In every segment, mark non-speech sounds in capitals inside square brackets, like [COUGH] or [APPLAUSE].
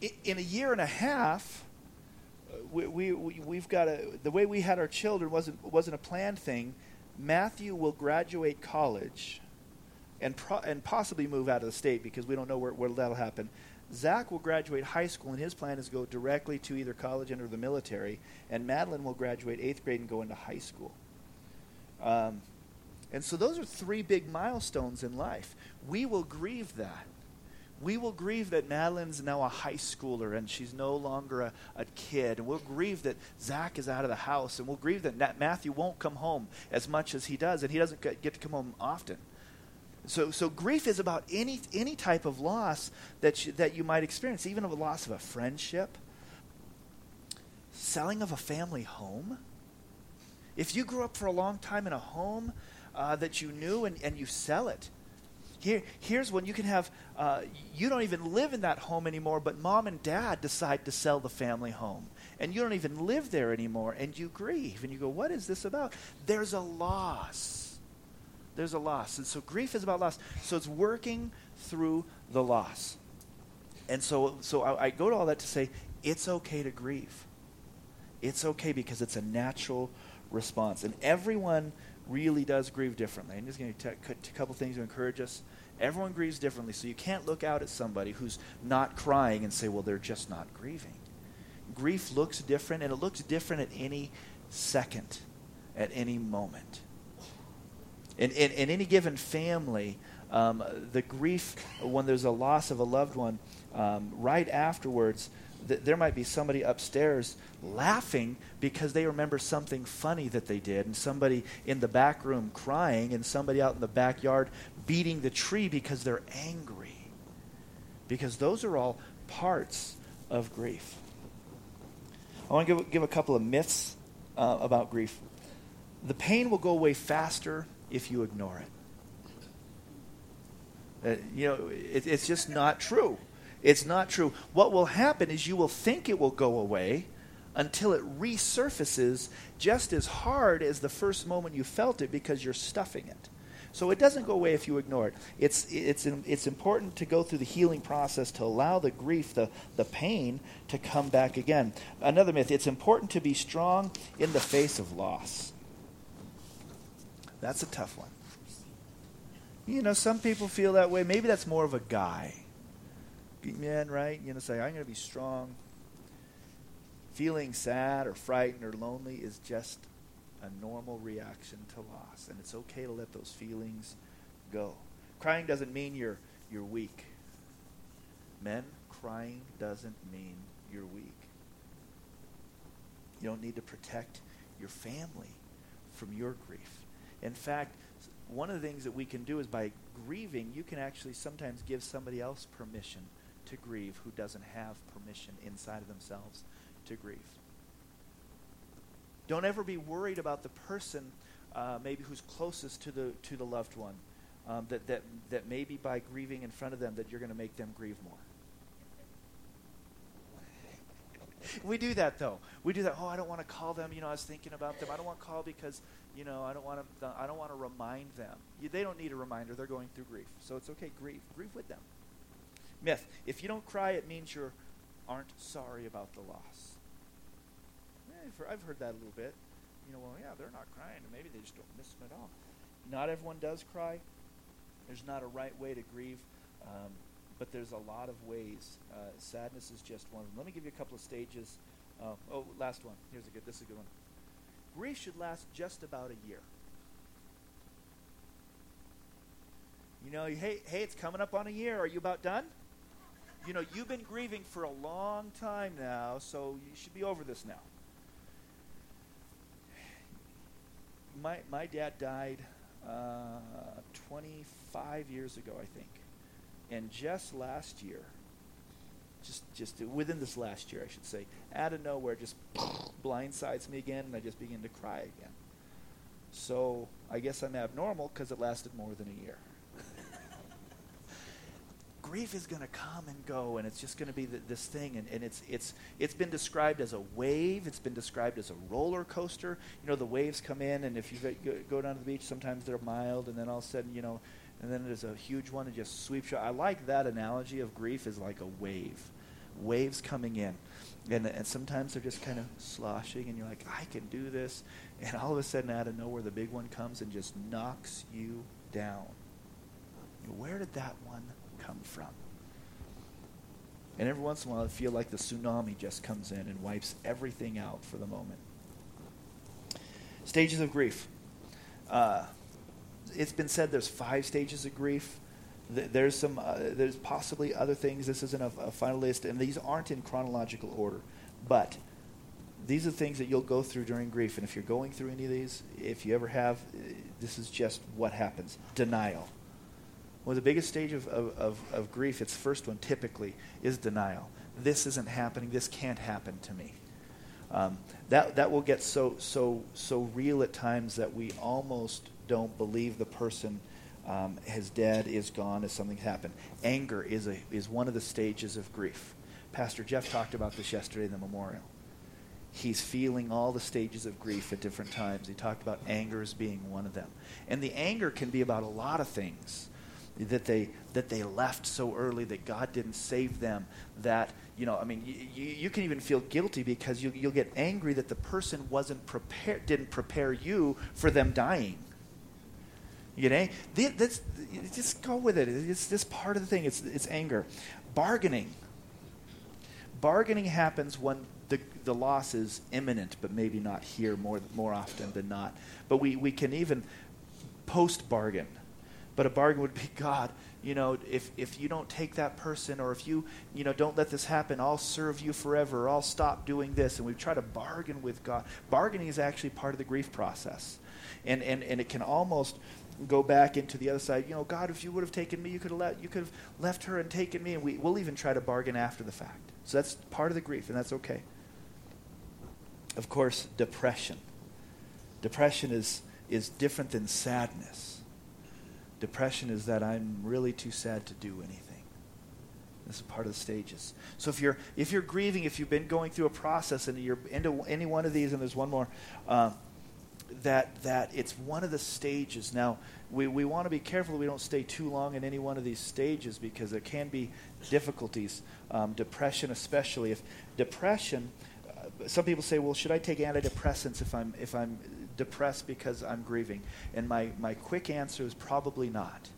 in a year and a half, uh, we, we, we've got a, the way we had our children wasn't, wasn't a planned thing. Matthew will graduate college and, pro- and possibly move out of the state because we don't know where, where that'll happen. Zach will graduate high school, and his plan is go directly to either college or the military. And Madeline will graduate eighth grade and go into high school. Um, and so those are three big milestones in life. We will grieve that. We will grieve that Madeline's now a high schooler and she's no longer a, a kid. And we'll grieve that Zach is out of the house. And we'll grieve that Matthew won't come home as much as he does. And he doesn't get to come home often. So, so grief is about any, any type of loss that you, that you might experience, even of a loss of a friendship, selling of a family home. If you grew up for a long time in a home uh, that you knew and, and you sell it, here, here's when you can have, uh, you don't even live in that home anymore, but mom and dad decide to sell the family home. And you don't even live there anymore, and you grieve. And you go, what is this about? There's a loss. There's a loss. And so grief is about loss. So it's working through the loss. And so, so I, I go to all that to say, it's okay to grieve. It's okay because it's a natural response. And everyone really does grieve differently. I'm just going to a couple things to encourage us. Everyone grieves differently, so you can't look out at somebody who's not crying and say, well, they're just not grieving. Grief looks different, and it looks different at any second, at any moment. In, in, in any given family, um, the grief when there's a loss of a loved one, um, right afterwards, th- there might be somebody upstairs laughing because they remember something funny that they did, and somebody in the back room crying, and somebody out in the backyard beating the tree because they're angry. Because those are all parts of grief. I want to give, give a couple of myths uh, about grief. The pain will go away faster if you ignore it. Uh, you know, it, it's just not true. It's not true. What will happen is you will think it will go away until it resurfaces just as hard as the first moment you felt it because you're stuffing it. So it doesn't go away if you ignore it. It's, it's, it's important to go through the healing process to allow the grief, the, the pain, to come back again. Another myth it's important to be strong in the face of loss. That's a tough one. You know, some people feel that way. Maybe that's more of a guy men, right? You know, say, I'm going to be strong. Feeling sad or frightened or lonely is just a normal reaction to loss, and it's okay to let those feelings go. Crying doesn't mean you're you're weak. Men, crying doesn't mean you're weak. You don't need to protect your family from your grief. In fact, one of the things that we can do is by grieving, you can actually sometimes give somebody else permission to grieve who doesn't have permission inside of themselves to grieve. Don't ever be worried about the person uh, maybe who's closest to the to the loved one. Um, that, that, that maybe by grieving in front of them that you're going to make them grieve more. we do that though. We do that. Oh, I don't want to call them. You know, I was thinking about them. I don't want to call because you know I don't want to. I don't want to remind them. You, they don't need a reminder. They're going through grief, so it's okay. Grieve. Grieve with them. Myth. If you don't cry, it means you aren't sorry about the loss. I've heard that a little bit. You know, well, yeah, they're not crying, and maybe they just don't miss them at all. Not everyone does cry. There's not a right way to grieve, um, but there's a lot of ways. Uh, sadness is just one. Let me give you a couple of stages. Uh, oh, last one. Here's a good. This is a good one. Grief should last just about a year. You know, hey, hey, it's coming up on a year. Are you about done? You know, you've been grieving for a long time now, so you should be over this now. My, my dad died uh, 25 years ago, I think. And just last year, just just within this last year, I should say, out of nowhere, just [SNIFFS] blindsides me again, and I just begin to cry again. So I guess I'm abnormal because it lasted more than a year grief is going to come and go, and it's just going to be this thing. And, and it's, it's, it's been described as a wave. It's been described as a roller coaster. You know, the waves come in, and if you go, go down to the beach, sometimes they're mild, and then all of a sudden, you know, and then there's a huge one and just sweeps you. I like that analogy of grief is like a wave. waves coming in. And, and sometimes they're just kind of sloshing, and you're like, I can do this. And all of a sudden, out of nowhere, the big one comes and just knocks you down. Where did that one come from? And every once in a while, I feel like the tsunami just comes in and wipes everything out for the moment. Stages of grief. Uh, it's been said there's five stages of grief. There's some. Uh, there's possibly other things. This isn't a, a final list, and these aren't in chronological order. But these are things that you'll go through during grief. And if you're going through any of these, if you ever have, uh, this is just what happens. Denial. Well, the biggest stage of, of, of, grief, its first one typically, is denial. This isn't happening. This can't happen to me. Um, that, that will get so, so, so real at times that we almost don't believe the person um, is dead, is gone, is something happened. Anger is, a, is one of the stages of grief. Pastor Jeff talked about this yesterday in the memorial. He's feeling all the stages of grief at different times. He talked about anger as being one of them. And the anger can be about a lot of things that they that they left so early that God didn't save them that you know I mean you, you can even feel guilty because you, you'll get angry that the person wasn't prepared didn't prepare you for them dying you know, that's, just go with it. It's just part of the thing. It's, it's anger. Bargaining. Bargaining happens when the, the loss is imminent, but maybe not here more, more often than not. But we, we can even post bargain. But a bargain would be [LAUGHS] God, you know, if, if you don't take that person or if you, you know, don't let this happen, I'll serve you forever or I'll stop doing this. And we try to bargain with God. Bargaining is actually part of the grief process. And, and, and it can almost go back into the other side. You know, God, if you would have taken me, you could have let, you could have left her and taken me, and we, we'll even try to bargain after the fact. So that's part of the grief, and that's okay. Of course, depression. Depression is is different than sadness. Depression is that I'm really too sad to do anything. This is part of the stages. So if you're if you're grieving, if you've been going through a process and you're into any one of these, and there's one more. Uh, that that it's one of the stages. Now, we, we want to be careful that we don't stay too long in any one of these stages because there can be difficulties. Um, depression, especially if depression. Uh, some people say, "Well, should I take antidepressants if I'm if I'm depressed because I'm grieving?" And my my quick answer is probably not.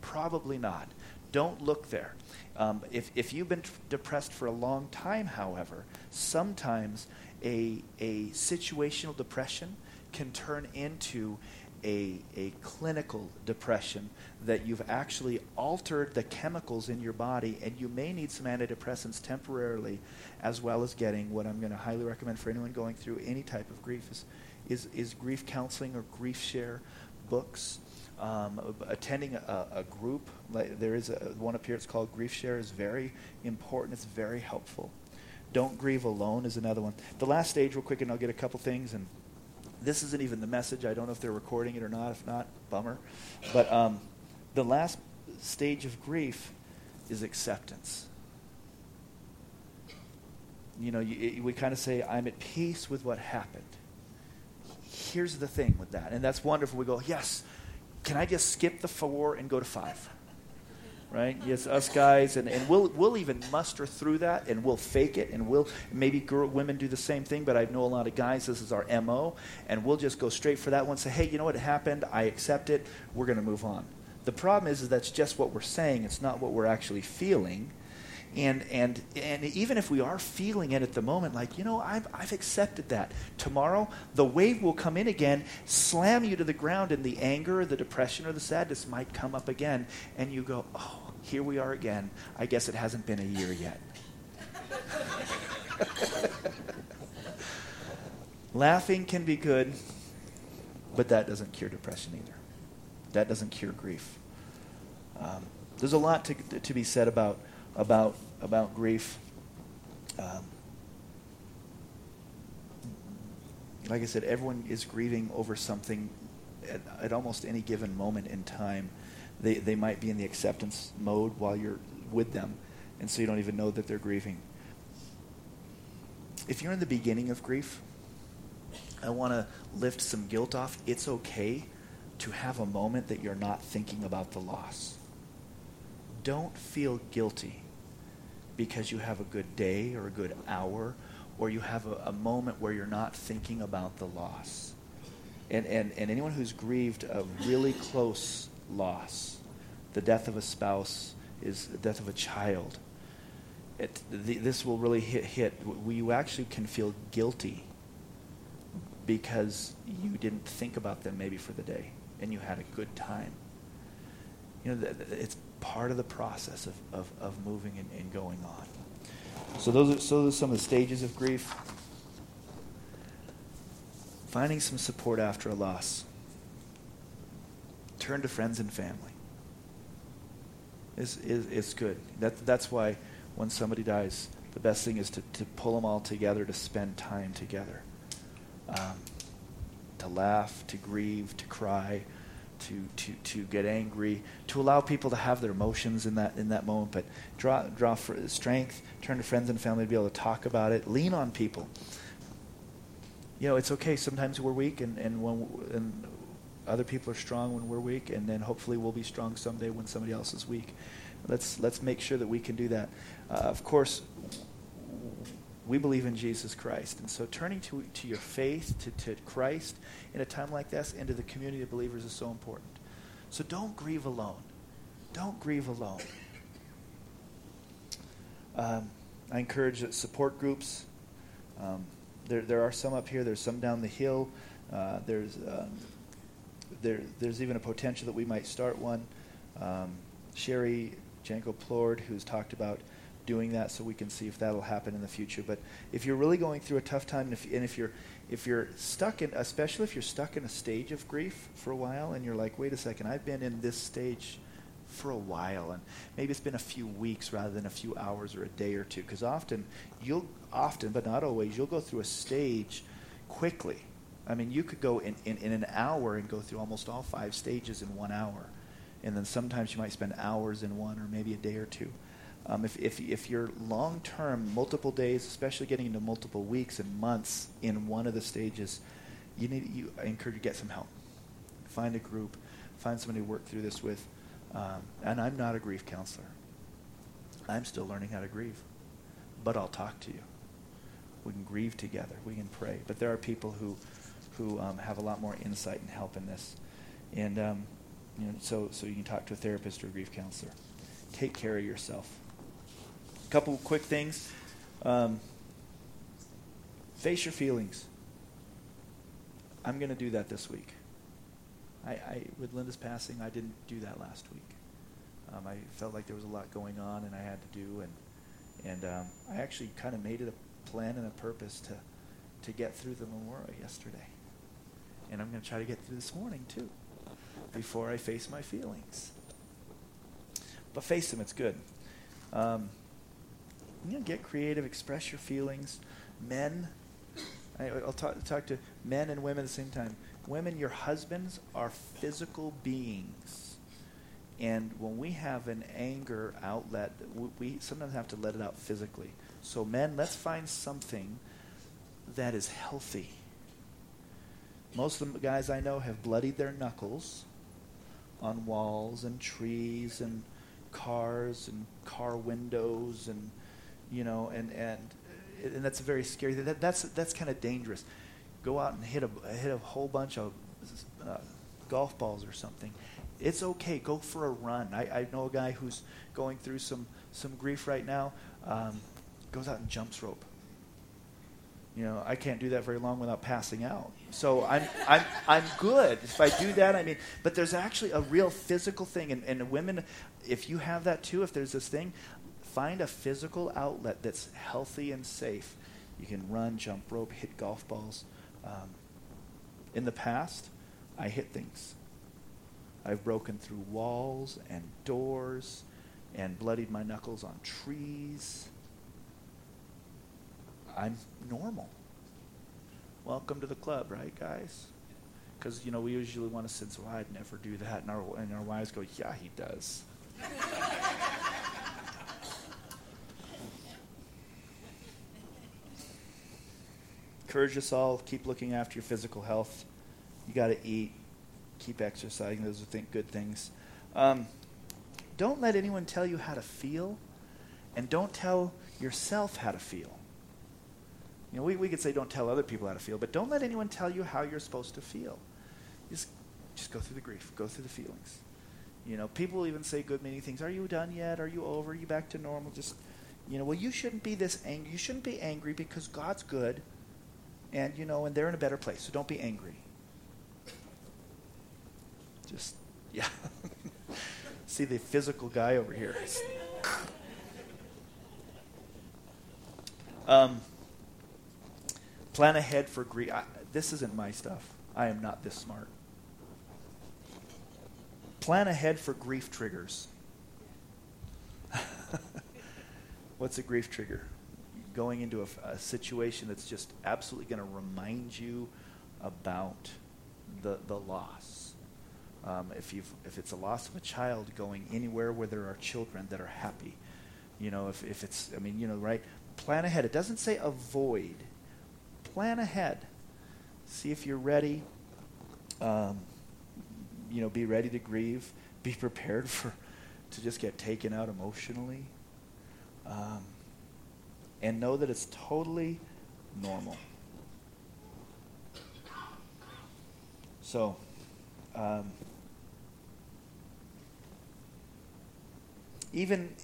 Probably not. Don't look there. Um, if if you've been t- depressed for a long time, however, sometimes a a situational depression can turn into a, a clinical depression that you've actually altered the chemicals in your body and you may need some antidepressants temporarily as well as getting what i'm going to highly recommend for anyone going through any type of grief is, is, is grief counseling or grief share books um, attending a, a, group like there is a, one up here it's called grief share is very important it's very helpful don't grieve alone is another one the last stage real quick and i'll get a couple things and this isn't even the message. I don't know if they're recording it or not. If not, bummer. But um, the last stage of grief is acceptance. You know, you, we kind of say, I'm at peace with what happened. Here's the thing with that. And that's wonderful. We go, yes, can I just skip the four and go to five? right? Yes, us guys, and, and we'll, we'll even muster through that and we'll fake it and we'll, maybe girl, women do the same thing, but I know a lot of guys, this is our MO, and we'll just go straight for that one, say, hey, you know what happened? I accept it. We're going to move on. The problem is, is that's just what we're saying. It's not what we're actually feeling. And, and, and even if we are feeling it at the moment, like, you know, I've, I've accepted that. Tomorrow, the wave will come in again, slam you to the ground, and the anger, or the depression, or the sadness might come up again. And you go, oh, here we are again. I guess it hasn't been a year yet. [LAUGHS] Laughing can be good, but that doesn't cure depression either. That doesn't cure grief. Um, there's a lot to, to be said about about about grief. Um, like I said, everyone is grieving over something at, at, almost any given moment in time. They, they might be in the acceptance mode while you're with them, and so you don't even know that they're grieving. If you're in the beginning of grief, I want to lift some guilt off. It's okay to have a moment that you're not thinking about the loss. Don't feel guilty because you have a good day or a good hour or you have a, a moment where you're not thinking about the loss. And, and, and anyone who's grieved a really close loss, the death of a spouse is the death of a child, it, the, this will really hit, hit. You actually can feel guilty because you didn't think about them maybe for the day and you had a good time. You know, it's part of the process of, of, of moving and, and going on. So those are, so those are some of the stages of grief. Finding some support after a loss. Turn to friends and family. It's, it's good. That, that's why when somebody dies, the best thing is to, to pull them all together to spend time together. Um, to laugh, to grieve, to cry, to, to, to get angry, to allow people to have their emotions in that, in that moment, but draw, draw strength, turn to friends and family to be able to talk about it, lean on people. You know, it's okay. Sometimes we're weak, and, and, when, and other people are strong when we're weak, and then hopefully we'll be strong someday when somebody else is weak. Let's, let's make sure that we can do that. Uh, of course, we believe in Jesus Christ. And so turning to, to your faith, to, to Christ in a time like this, and to the community of believers is so important. So don't grieve alone. Don't grieve alone. Um, I encourage support groups. Um, there, there are some up here. There's some down the hill. Uh, there's, um, there, there's even a potential that we might start one. Um, Sherry Janko Plord, who's talked about doing that so we can see if that'll happen in the future. But if you're really going through a tough time, and if, and if you're if you're stuck in, especially if you're stuck in a stage of grief for a while, and you're like, wait a second, I've been in this stage for a while, and maybe it's been a few weeks rather than a few hours or a day or two, because often you'll often, but not always, you'll go through a stage quickly. I mean, you could go in, in, in an hour and go through almost all five stages in one hour. And then sometimes you might spend hours in one or maybe a day or two. Um, if, if, if you're long term, multiple days, especially getting into multiple weeks and months in one of the stages, you need you I encourage you to get some help. Find a group, find somebody to work through this with. Um, and I'm not a grief counselor. I'm still learning how to grieve, but I'll talk to you. We can grieve together. We can pray. But there are people who who um, have a lot more insight and help in this, and um, you know, so so you can talk to a therapist or a grief counselor. Take care of yourself couple quick things. Um, face your feelings. I'm going to do that this week. I, I, with Linda's passing, I didn't do that last week. Um, I felt like there was a lot going on, and I had to do, and and um, I actually kind of made it a plan and a purpose to to get through the memorial yesterday, and I'm going to try to get through this morning too, before I face my feelings. But face them; it's good. Um, you know, get creative, express your feelings. Men, I, will talk, talk to men and women at the same time. Women, your husbands are physical beings. And when we have an anger outlet, we, we sometimes have to let it out physically. So, men, let's find something that is healthy. Most of the guys I know have bloodied their knuckles on walls and trees and cars and car windows and you know, and and and that's very scary. That, that's that's kind of dangerous. Go out and hit a hit a whole bunch of uh, golf balls or something. It's okay. Go for a run. I, I know a guy who's going through some some grief right now. Um, goes out and jumps rope. You know, I can't do that very long without passing out. So I'm, I'm, I'm good if I do that. I mean, but there's actually a real physical thing, and, and women, if you have that too, if there's this thing, Find a physical outlet that's healthy and safe. You can run, jump rope, hit golf balls. Um, in the past, I hit things. I've broken through walls and doors and bloodied my knuckles on trees. I'm normal. Welcome to the club, right, guys? Because, you know, we usually want to say, well, I'd never do that. And our, and our wives go, yeah, he does. [LAUGHS] encourage us all keep looking after your physical health. You got to eat, keep exercising. Those are think good things. Um, don't let anyone tell you how to feel, And don't tell yourself how to feel. You know, we, we could say don't tell other people how to feel, but don't let anyone tell you how you're supposed to feel. Just, just go through the grief, go through the feelings. You know, people even say good meaning things. Are you done yet? Are you over? Are you back to normal? Just, you know, well, you shouldn't be this angry. You shouldn't be angry because God's good, and you know, and they're in a better place. So don't be angry. Just, yeah. [LAUGHS] See the physical guy over here. [LAUGHS] Um, plan ahead for grief. This isn't my stuff. I am not this smart. Plan ahead for grief triggers. [LAUGHS] What's a grief trigger? Going into a, a situation that's just absolutely going to remind you about the, the loss. Um, if, you've, if it's a loss of a child going anywhere where there are children that are happy, you know, if, if it's, I mean, you know, right? Plan ahead. It doesn't say avoid. Plan ahead. See if you're ready. Um, you know, be ready to grieve. Be prepared for to just get taken out emotionally. Um, and know that it's totally normal. So, um, even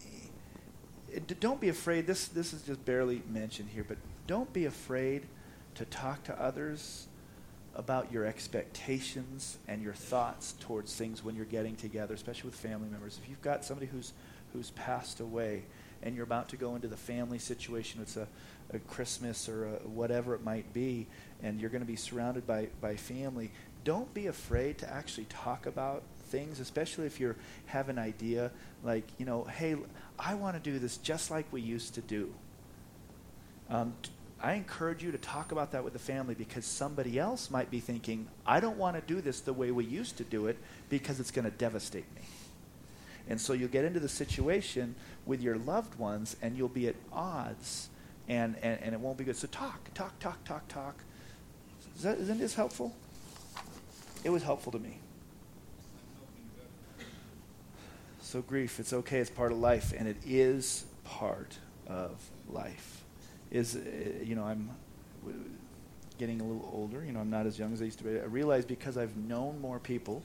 don't be afraid. This this is just barely mentioned here, but don't be afraid to talk to others about your expectations and your thoughts towards things when you're getting together, especially with family members. If you've got somebody who's who's passed away and you're about to go into the family situation, it's a, a Christmas or a, whatever it might be, and you're going to be surrounded by, by family, don't be afraid to actually talk about things, especially if you have an idea like, you know, hey, I want to do this just like we used to do. Um, I encourage you to talk about that with the family because somebody else might be thinking, I don't want to do this the way we used to do it because it's going to devastate me. And so you'll get into the situation with your loved ones and you'll be at odds and, and, and it won't be good. So talk, talk, talk, talk, talk. Is that, isn't this helpful? It was helpful to me. So, grief, it's okay, it's part of life, and it is part of life. Is, uh, you know, I'm getting a little older, you know, I'm not as young as I used to be. I realize because I've known more people,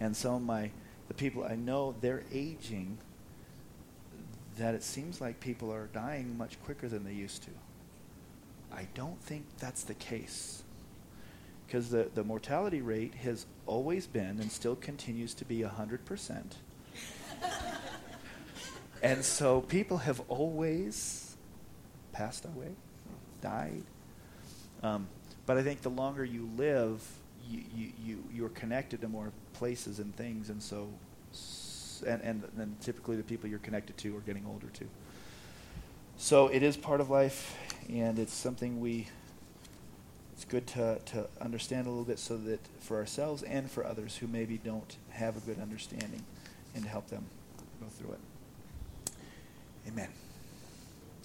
and some of my, the people I know, they're aging, that it seems like people are dying much quicker than they used to. I don't think that's the case. Because the, the mortality rate has always been and still continues to be 100% [LAUGHS] and so people have always passed away, died. Um, but I think the longer you live, you, you, you, you're connected to more places and things, and so, and, and then typically the people you're connected to are getting older too. So it is part of life, and it's something we, it's good to, to understand a little bit so that for ourselves and for others who maybe don't have a good understanding and to help them go through it. Amen.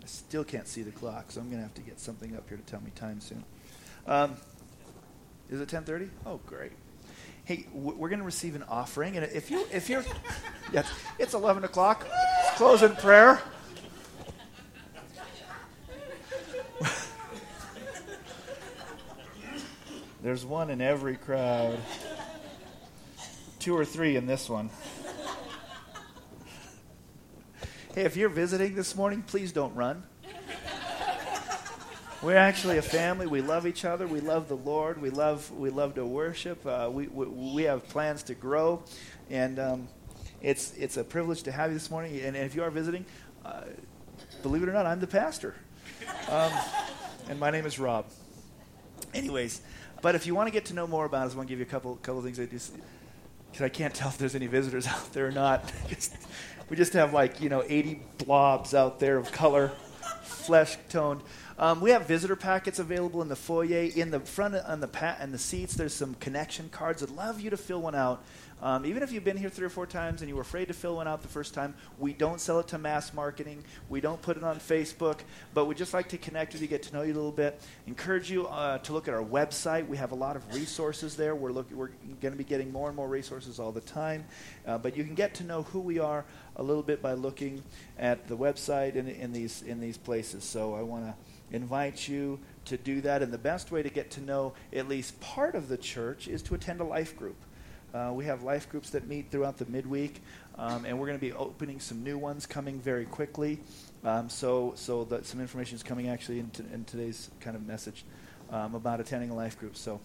I still can't see the clock, so I'm going to have to get something up here to tell me time soon. Um, is it 10:30? Oh, great. Hey, we're going to receive an offering, and if you if you're, [LAUGHS] yes, it's 11 o'clock. Close in prayer. [LAUGHS] There's one in every crowd. Two or three in this one. Hey, if you're visiting this morning, please don't run. We're actually a family. We love each other. We love the Lord. We love we love to worship. Uh, we, we, we have plans to grow, and um, it's it's a privilege to have you this morning. And, if you are visiting, uh, believe it or not, I'm the pastor, um, and my name is Rob. Anyways, but if you want to get to know more about us, I want to give you a couple couple things I do because I can't tell if there's any visitors [LAUGHS] out there or not. [LAUGHS] We just have like, you know, 80 blobs out there of color, flesh toned. Um, we have visitor packets available in the foyer. In the front on the pa- and the seats, there's some connection cards. I'd love you to fill one out. Um, even if you've been here three or four times and you were afraid to fill one out the first time, we don't sell it to mass marketing. We don't put it on Facebook, but we'd just like to connect with you, get to know you a little bit. Encourage you uh, to look at our website. We have a lot of resources there. We're, look, we're going to be getting more and more resources all the time. Uh, but you can get to know who we are, a little bit by looking at the website in, in these in these places. So I want to invite you to do that. And the best way to get to know at least part of the church is to attend a life group. Uh, we have life groups that meet throughout the midweek, um, and we're going to be opening some new ones coming very quickly. Um, so, so that some information is coming actually in, t- in today's kind of message um, about attending a life group. So,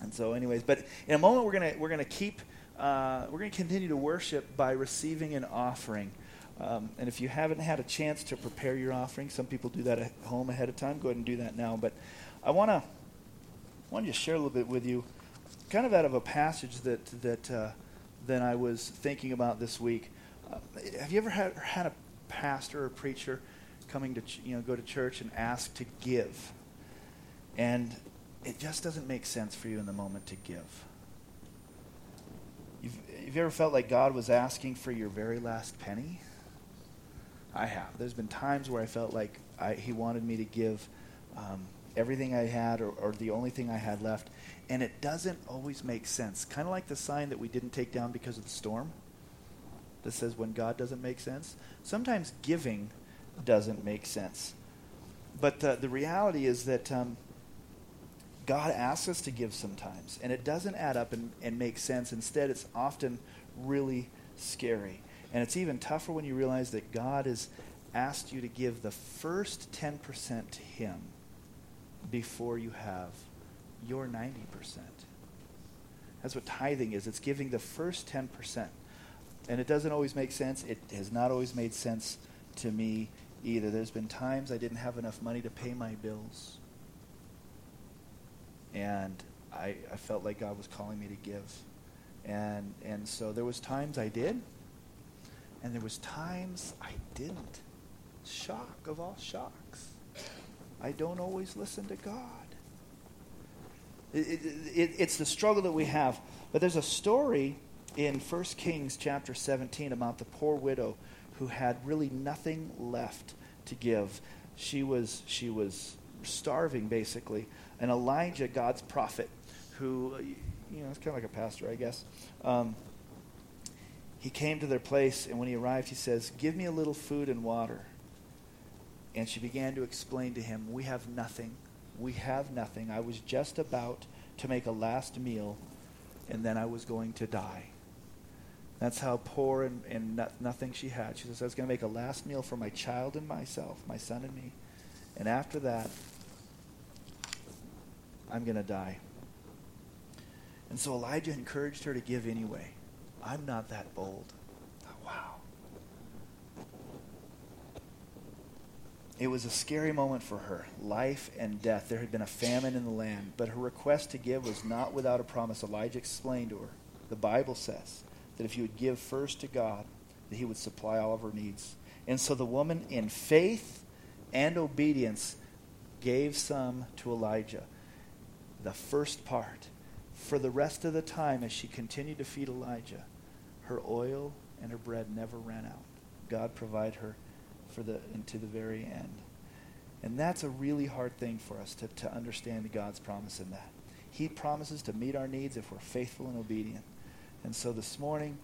and so, anyways, but in a moment we're gonna we're gonna keep uh, we're gonna continue to worship by receiving an offering. Um, and if you haven't had a chance to prepare your offering, some people do that at home ahead of time. Go ahead and do that now. But I want to want to just share a little bit with you, kind of out of a passage that that uh, that I was thinking about this week. Uh, have you ever had had a pastor or preacher coming to ch- you know go to church and ask to give, and it just doesn't make sense for you in the moment to give? You've, have you ever felt like God was asking for your very last penny? I have. There's been times where I felt like I, He wanted me to give um, everything I had or, or the only thing I had left, and it doesn't always make sense. Kind of like the sign that we didn't take down because of the storm that says when God doesn't make sense. Sometimes giving doesn't make sense. But uh, the reality is that um, God asks us to give sometimes, and it doesn't add up and, and make sense. Instead, it's often really scary. And it's even tougher when you realize that God has asked you to give the first 10% to Him before you have your 90%. That's what tithing is. It's giving the first 10%. And it doesn't always make sense. It has not always made sense to me either. There's been times I didn't have enough money to pay my bills. And I, I felt like God was calling me to give. And, and so there was times I did, and there was times I didn't. Shock of all shocks. I don't always listen to God. It, it, it, it's the struggle that we have. But there's a story in 1 Kings chapter 17 about the poor widow who had really nothing left to give. She was, she was starving, basically. And Elijah, God's prophet, who, you know, it's kind of like a pastor, I guess, um, he came to their place, and when he arrived, he says, Give me a little food and water. And she began to explain to him, We have nothing. We have nothing. I was just about to make a last meal, and then I was going to die. That's how poor and, and not, nothing she had. She says, I was going to make a last meal for my child and myself, my son and me. And after that, I'm going to die. And so Elijah encouraged her to give anyway. I'm not that bold. Oh, wow. It was a scary moment for her life and death. There had been a famine in the land, but her request to give was not without a promise. Elijah explained to her the Bible says that if you would give first to God, that he would supply all of her needs. And so the woman, in faith and obedience, gave some to Elijah, the first part. For the rest of the time, as she continued to feed Elijah, her oil and her bread never ran out. God provided her for the into the very end. And that's a really hard thing for us to, to understand God's promise in that. He promises to meet our needs if we're faithful and obedient. And so this morning,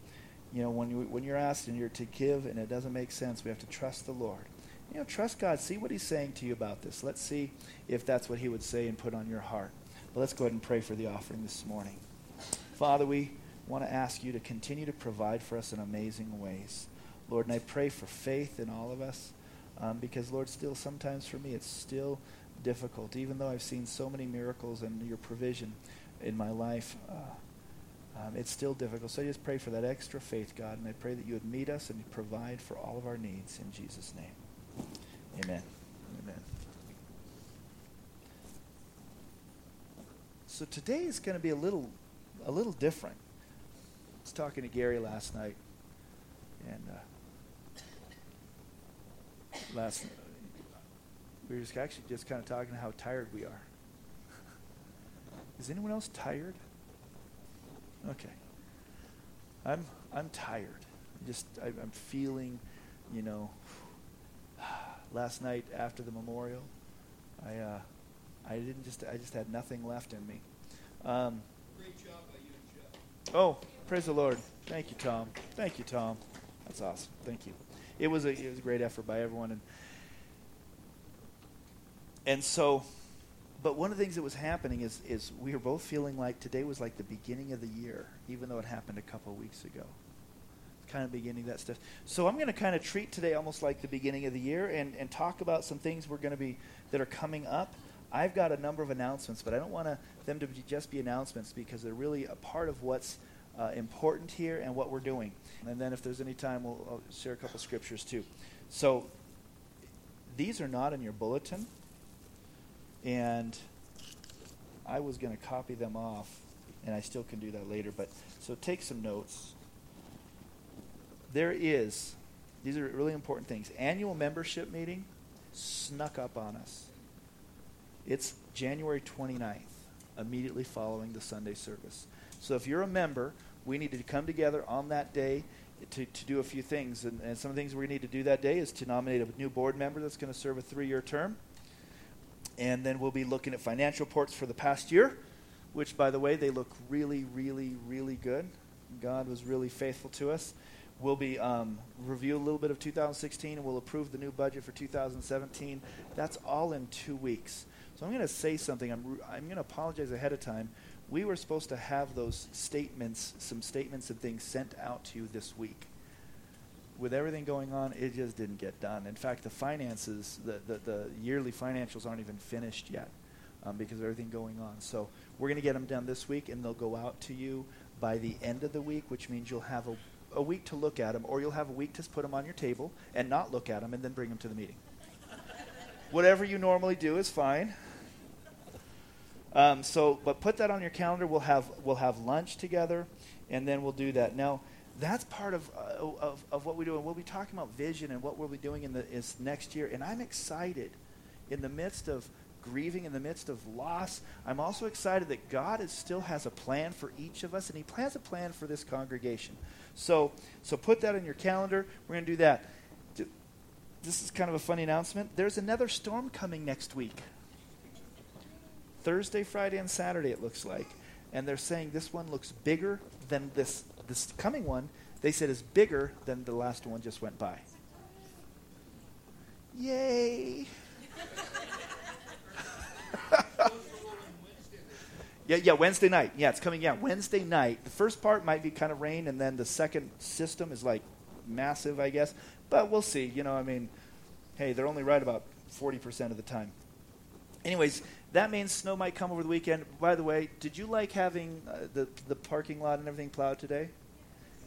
you know, when, you, when you're asked and you're to give and it doesn't make sense, we have to trust the Lord. You know, trust God. See what He's saying to you about this. Let's see if that's what He would say and put on your heart. But let's go ahead and pray for the offering this morning. Father, we want to ask you to continue to provide for us in amazing ways. Lord, and I pray for faith in all of us um, because, Lord, still sometimes for me it's still difficult, even though I've seen so many miracles and your provision in my life. Uh, um, it's still difficult. So I just pray for that extra faith, God, and I pray that you would meet us and provide for all of our needs in Jesus' name. Amen. Amen. So today is going to be a little, a little different. Was talking to Gary last night, and uh, last we were just actually just kind of talking how tired we are. Is anyone else tired? Okay. I'm I'm tired. Just I, I'm feeling, you know. [SIGHS] Last night after the memorial, I uh, I didn't just I just had nothing left in me. Um, Great job by you and Jeff. oh, praise the Lord! Thank you, Tom. Thank you, Tom. That's awesome. Thank you. It was a it was a great effort by everyone, and and so, but one of the things that was happening is is we were both feeling like today was like the beginning of the year, even though it happened a couple of weeks ago. Kind of beginning that stuff. So I'm going to kind of treat today almost like the beginning of the year and and talk about some things we're going to be that are coming up. I've got a number of announcements, but I don't want them to be just be announcements because they're really a part of what's uh, important here and what we're doing. And then if there's any time, we'll I'll share a couple scriptures too. So these are not in your bulletin, and I was going to copy them off, and I still can do that later. But so take some notes. There is, these are really important things. Annual membership meeting snuck up on us. It's January 29th, immediately following the Sunday service. So if you're a member, we need to come together on that day to, to do a few things. And, and some of the things we need to do that day is to nominate a new board member that's going to serve a three year term. And then we'll be looking at financial reports for the past year, which, by the way, they look really, really, really good. God was really faithful to us. We'll be um, review a little bit of 2016, and we'll approve the new budget for 2017. That's all in two weeks. So I'm going to say something. I'm, I'm going to apologize ahead of time. We were supposed to have those statements, some statements and things sent out to you this week. With everything going on, it just didn't get done. In fact, the finances, the, the, the yearly financials aren't even finished yet um, because of everything going on. So we're going to get them done this week, and they'll go out to you by the end of the week, which means you'll have a, a week to look at them, or you'll have a week to put them on your table and not look at them and then bring them to the meeting. [LAUGHS] Whatever you normally do is fine. Um, so, but put that on your calendar. We'll have we'll have lunch together, and then we'll do that. Now, that's part of uh, of, of what we do, and we'll be talking about vision and what we'll be doing in the is next year. And I'm excited, in the midst of grieving, in the midst of loss. I'm also excited that God is, still has a plan for each of us, and He plans a plan for this congregation. So, so put that on your calendar. We're going to do that. This is kind of a funny announcement. There's another storm coming next week. Thursday, Friday, and Saturday, it looks like. And they're saying this one looks bigger than this, this coming one. They said is bigger than the last one just went by. Yay! [LAUGHS] yeah, yeah, Wednesday night. Yeah, it's coming. Yeah, Wednesday night. The first part might be kind of rain, and then the second system is like massive, I guess. But we'll see. You know, I mean, hey, they're only right about 40% of the time. Anyways, that means snow might come over the weekend. By the way, did you like having uh, the the parking lot and everything plowed today?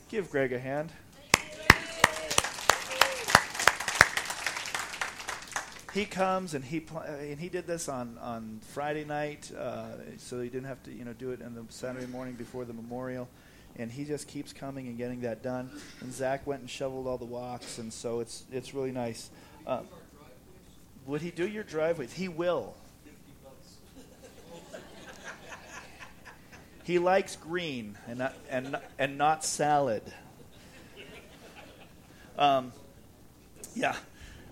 Give Greg a hand. He comes and he pl- uh, and he did this on on Friday night, uh, so he didn't have to you know do it in the Saturday morning before the memorial. And he just keeps coming and getting that done. And Zach went and shoveled all the walks, and so it's it's really nice. Uh, would he do your driveways? He will. He likes green and not, and, and not salad. Um, yeah.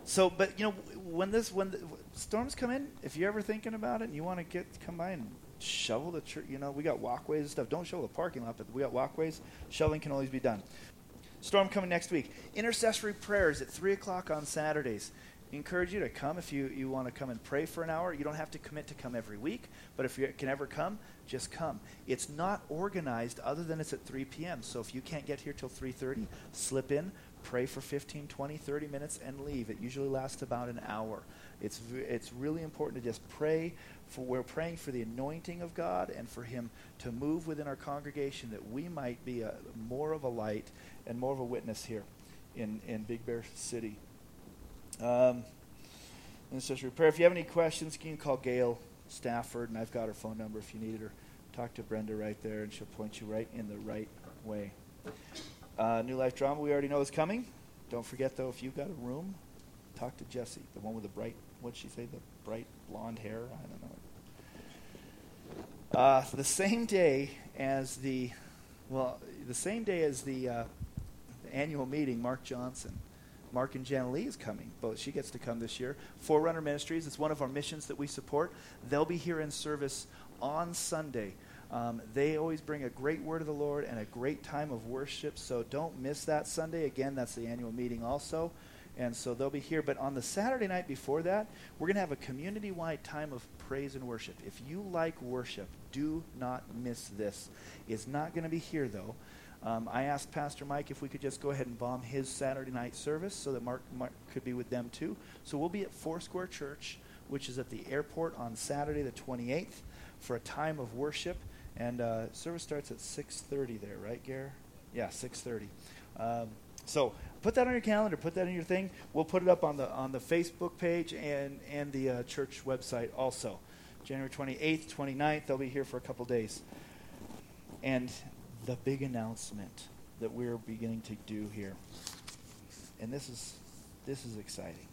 So, but you know, when this when the storms come in, if you're ever thinking about it and you want to get come by and shovel the church, you know, we got walkways and stuff. Don't shovel the parking lot, but we got walkways. Shoveling can always be done. Storm coming next week. Intercessory prayers at three o'clock on Saturdays encourage you to come if you, you want to come and pray for an hour. You don't have to commit to come every week, but if you can ever come, just come. It's not organized other than it's at 3 p.m. So if you can't get here till 3:30, slip in, pray for 15, 20, 30 minutes and leave. It usually lasts about an hour. It's it's really important to just pray for we're praying for the anointing of God and for him to move within our congregation that we might be a, more of a light and more of a witness here in in Big Bear City. Um, intercessory prayer. If you have any questions, you can call Gail Stafford, and I've got her phone number if you need or talk to Brenda right there, and she'll point you right in the right way. Uh, New Life Drama, we already know is coming. Don't forget, though, if you've got a room, talk to Jesse, the one with the bright, what'd she say, the bright blonde hair? I don't know. Uh, the same day as the, well, the same day as the, uh, the annual meeting, Mark Johnson Mark and Jan Lee is coming. Both she gets to come this year. Forerunner Ministries is one of our missions that we support. They'll be here in service on Sunday. Um, they always bring a great word of the Lord and a great time of worship. So don't miss that Sunday. Again, that's the annual meeting also. And so they'll be here. But on the Saturday night before that, we're going to have a community wide time of praise and worship. If you like worship, do not miss this. It's not going to be here, though. Um, I asked Pastor Mike if we could just go ahead and bomb his Saturday night service so that Mark, Mark could be with them too. So we'll be at Foursquare Church, which is at the airport on Saturday the 28th for a time of worship. And uh, service starts at 6.30 there, right, Gare? Yeah, 6.30. Um, so put that on your calendar. Put that in your thing. We'll put it up on the on the Facebook page and and the uh, church website also. January 28th, 29th. They'll be here for a couple days. And the big announcement that we're beginning to do here. And this is this is exciting.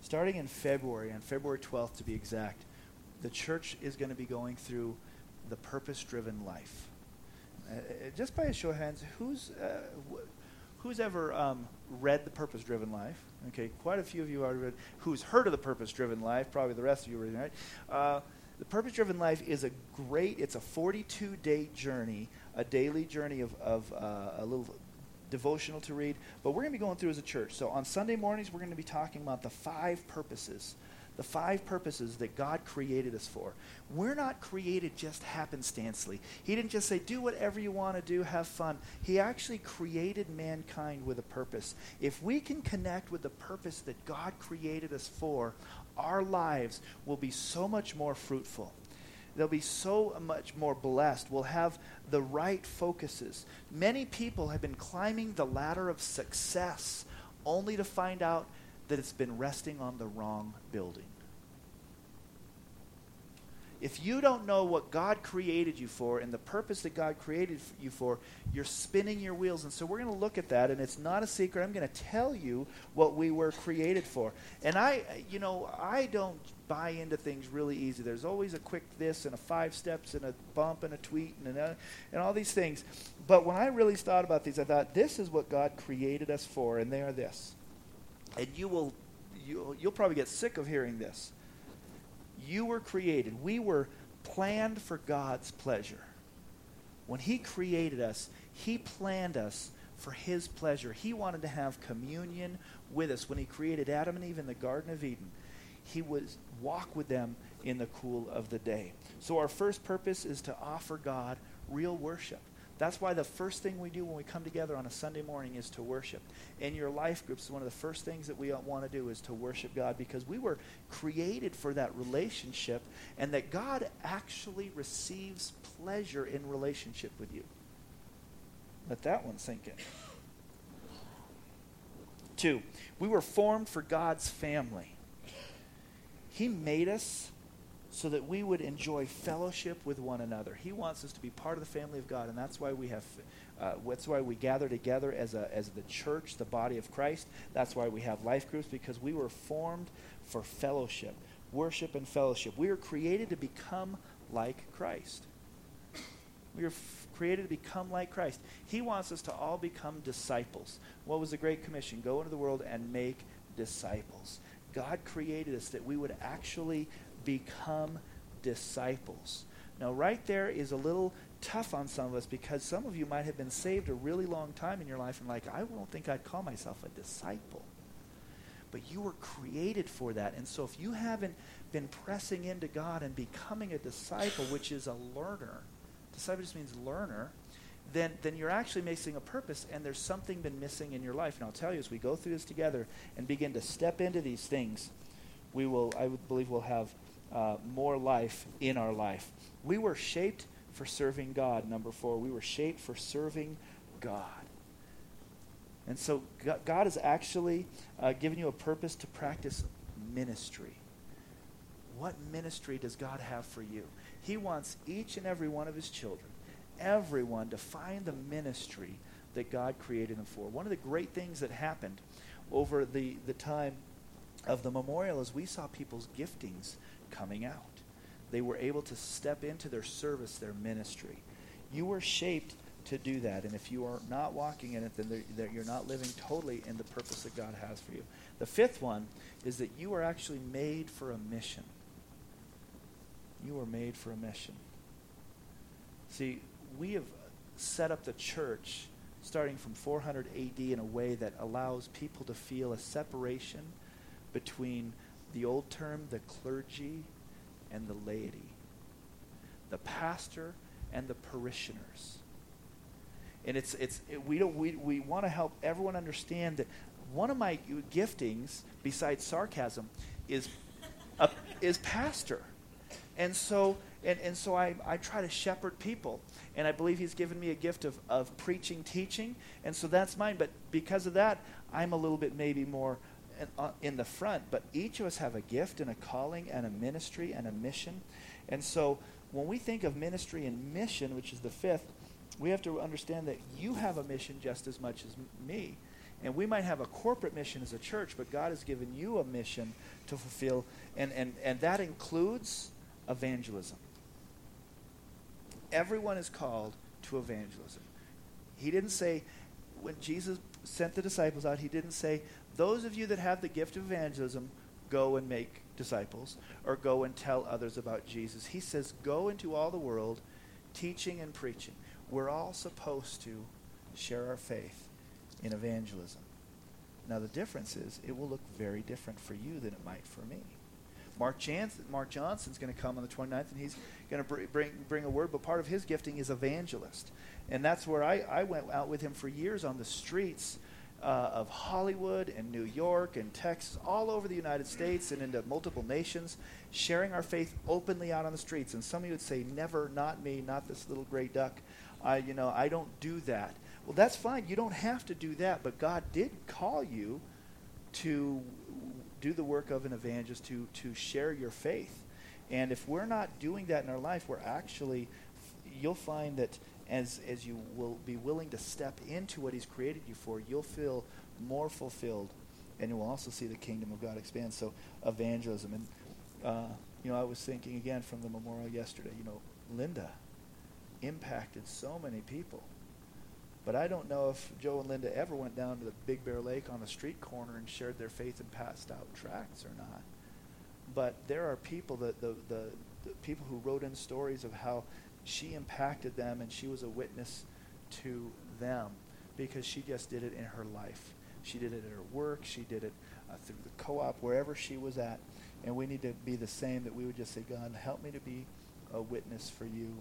Starting in February, on February 12th to be exact, the church is going to be going through the purpose-driven life. Uh, uh, just by a show of hands, who's uh, wh- who's ever um, read the Purpose-Driven Life? Okay, quite a few of you already read. Who's heard of the Purpose-Driven Life? Probably the rest of you right? Uh, the Purpose Driven Life is a great, it's a 42 day journey, a daily journey of, of uh, a little devotional to read. But we're going to be going through as a church. So on Sunday mornings, we're going to be talking about the five purposes. The five purposes that God created us for. We're not created just happenstancely. He didn't just say, do whatever you want to do, have fun. He actually created mankind with a purpose. If we can connect with the purpose that God created us for, our lives will be so much more fruitful. They'll be so much more blessed. We'll have the right focuses. Many people have been climbing the ladder of success only to find out that it's been resting on the wrong building. If you don't know what God created you for and the purpose that God created you for, you're spinning your wheels. And so we're going to look at that, and it's not a secret. I'm going to tell you what we were created for. And I, you know, I don't buy into things really easy. There's always a quick this and a five steps and a bump and a tweet and, a, and all these things. But when I really thought about these, I thought, this is what God created us for, and they are this. And you will, you, you'll probably get sick of hearing this you were created. We were planned for God's pleasure. When He created us, He planned us for His pleasure. He wanted to have communion with us. When He created Adam and Eve in the Garden of Eden, He would walk with them in the cool of the day. So, our first purpose is to offer God real worship. That's why the first thing we do when we come together on a Sunday morning is to worship. In your life groups, one of the first things that we want to do is to worship God because we were created for that relationship and that God actually receives pleasure in relationship with you. Let that one sink in. Two, we were formed for God's family. He made us so that we would enjoy fellowship with one another. He wants us to be part of the family of God, and that's why we have. Uh, that's why we gather together as a as the church, the body of Christ. That's why we have life groups because we were formed for fellowship, worship, and fellowship. We were created to become like Christ. We were f- created to become like Christ. He wants us to all become disciples. What was the Great Commission? Go into the world and make disciples. God created us that we would actually become disciples. Now, right there is a little tough on some of us because some of you might have been saved a really long time in your life and, like, I don't think I'd call myself a disciple. But you were created for that. And so, if you haven't been pressing into God and becoming a disciple, which is a learner, disciple just means learner, then, then you're actually missing a purpose and there's something been missing in your life. And I'll tell you, as we go through this together and begin to step into these things, we will, I believe, we'll have uh, more life in our life. We were shaped for serving God, number four. We were shaped for serving God. And so God has actually uh, given you a purpose to practice ministry. What ministry does God have for you? He wants each and every one of his children, everyone, to find the ministry that God created them for. One of the great things that happened over the, the time of the memorial is we saw people's giftings coming out. They were able to step into their service, their ministry. You were shaped to do that. And if you are not walking in it, then you're not living totally in the purpose that God has for you. The fifth one is that you are actually made for a mission. You were made for a mission. See, we have set up the church starting from 400 AD in a way that allows people to feel a separation between the old term, the clergy, and the laity, the pastor and the parishioners. And it's, it's, it, we, don't, we, we want to help everyone understand that one of my giftings, besides sarcasm, is, a, is pastor. And so, and, and so I, I try to shepherd people. And I believe he's given me a gift of, of preaching, teaching. And so that's mine. But because of that, I'm a little bit maybe more in, uh, in the front. But each of us have a gift and a calling and a ministry and a mission. And so when we think of ministry and mission, which is the fifth, we have to understand that you have a mission just as much as me. And we might have a corporate mission as a church, but God has given you a mission to fulfill, and, and, and that includes evangelism. Everyone is called to evangelism. He didn't say, when Jesus sent the disciples out, he didn't say, those of you that have the gift of evangelism, go and make disciples or go and tell others about Jesus. He says, go into all the world teaching and preaching. We're all supposed to share our faith in evangelism. Now, the difference is it will look very different for you than it might for me. Mark, Mark Johnson's going to come on the 29th, and he's going to br- bring, bring a word, but part of his gifting is evangelist. And that's where I, I went out with him for years on the streets uh, of Hollywood and New York and Texas, all over the United States and into multiple nations, sharing our faith openly out on the streets. And some of you would say, never, not me, not this little gray duck. I, you know, I don't do that. Well, that's fine. You don't have to do that, but God did call you to do the work of an evangelist, to, to share your faith. And if we're not doing that in our life, we're actually, you'll find that as, as you will be willing to step into what He's created you for, you'll feel more fulfilled and you will also see the kingdom of God expand. So, evangelism. And, uh, you know, I was thinking again from the memorial yesterday, you know, Linda impacted so many people. But I don't know if Joe and Linda ever went down to the Big Bear Lake on the street corner and shared their faith and passed out tracts or not. But there are people that the, the, the people who wrote in stories of how she impacted them and she was a witness to them because she just did it in her life. She did it at her work. She did it uh, through the co-op, wherever she was at. And we need to be the same, that we would just say, God, help me to be a witness for you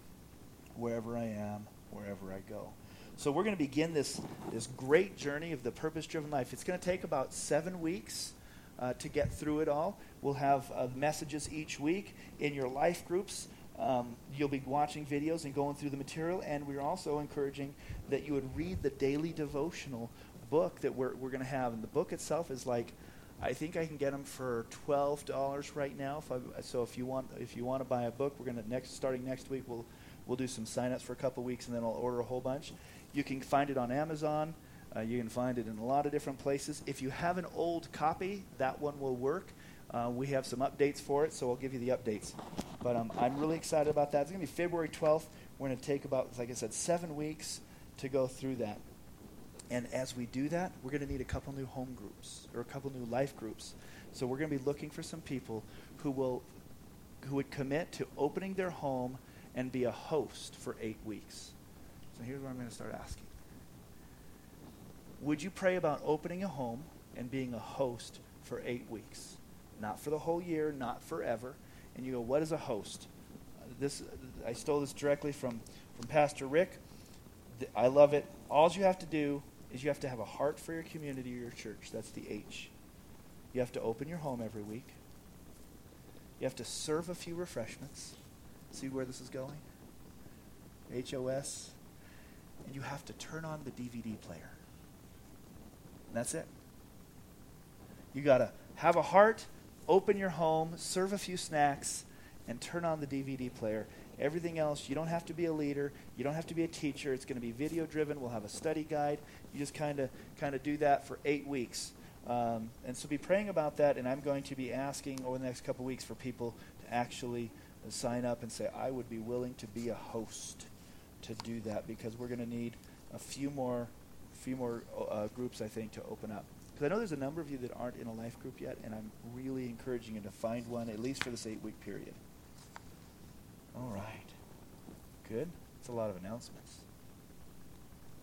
wherever I am, wherever I go. So we're going to begin this, this great journey of the purpose-driven life. It's going to take about seven weeks uh, to get through it all. We'll have uh, messages each week in your life groups. Um, you'll be watching videos and going through the material, and we're also encouraging that you would read the daily devotional book that we're, we're going to have. And the book itself is like, I think I can get them for twelve dollars right now. If I, so if you want if you want to buy a book, we're going to next starting next week we'll we'll do some signups for a couple weeks, and then I'll order a whole bunch. You can find it on Amazon. Uh, you can find it in a lot of different places. If you have an old copy, that one will work. Uh, we have some updates for it, so I'll give you the updates. But um, I'm really excited about that. It's going to be February 12th. We're going to take about, like I said, seven weeks to go through that. And as we do that, we're going to need a couple new home groups or a couple new life groups. So we're going to be looking for some people who will who would commit to opening their home and be a host for eight weeks. So here's what I'm going to start asking. Would you pray about opening a home and being a host for eight weeks? Not for the whole year, not forever. And you go, what is a host? This I stole this directly from, from Pastor Rick. I love it. All you have to do is you have to have a heart for your community or your church. That's the H. You have to open your home every week. You have to serve a few refreshments. See where this is going? HOS. And you have to turn on the DVD player. And that's it. You got to have a heart, open your home, serve a few snacks, and turn on the DVD player. Everything else, you don't have to be a leader. You don't have to be a teacher. It's going to be video driven. We'll have a study guide. You just kind of kind of do that for eight weeks. Um, and so be praying about that. And I'm going to be asking over the next couple weeks for people to actually sign up and say, I would be willing to be a host to do that because we're going to need a few more, few more uh, groups, I think, to open up. Because I know there's a number of you that aren't in a life group yet, and I'm really encouraging you to find one at least for this eight-week period. All right. Good. It's a lot of announcements.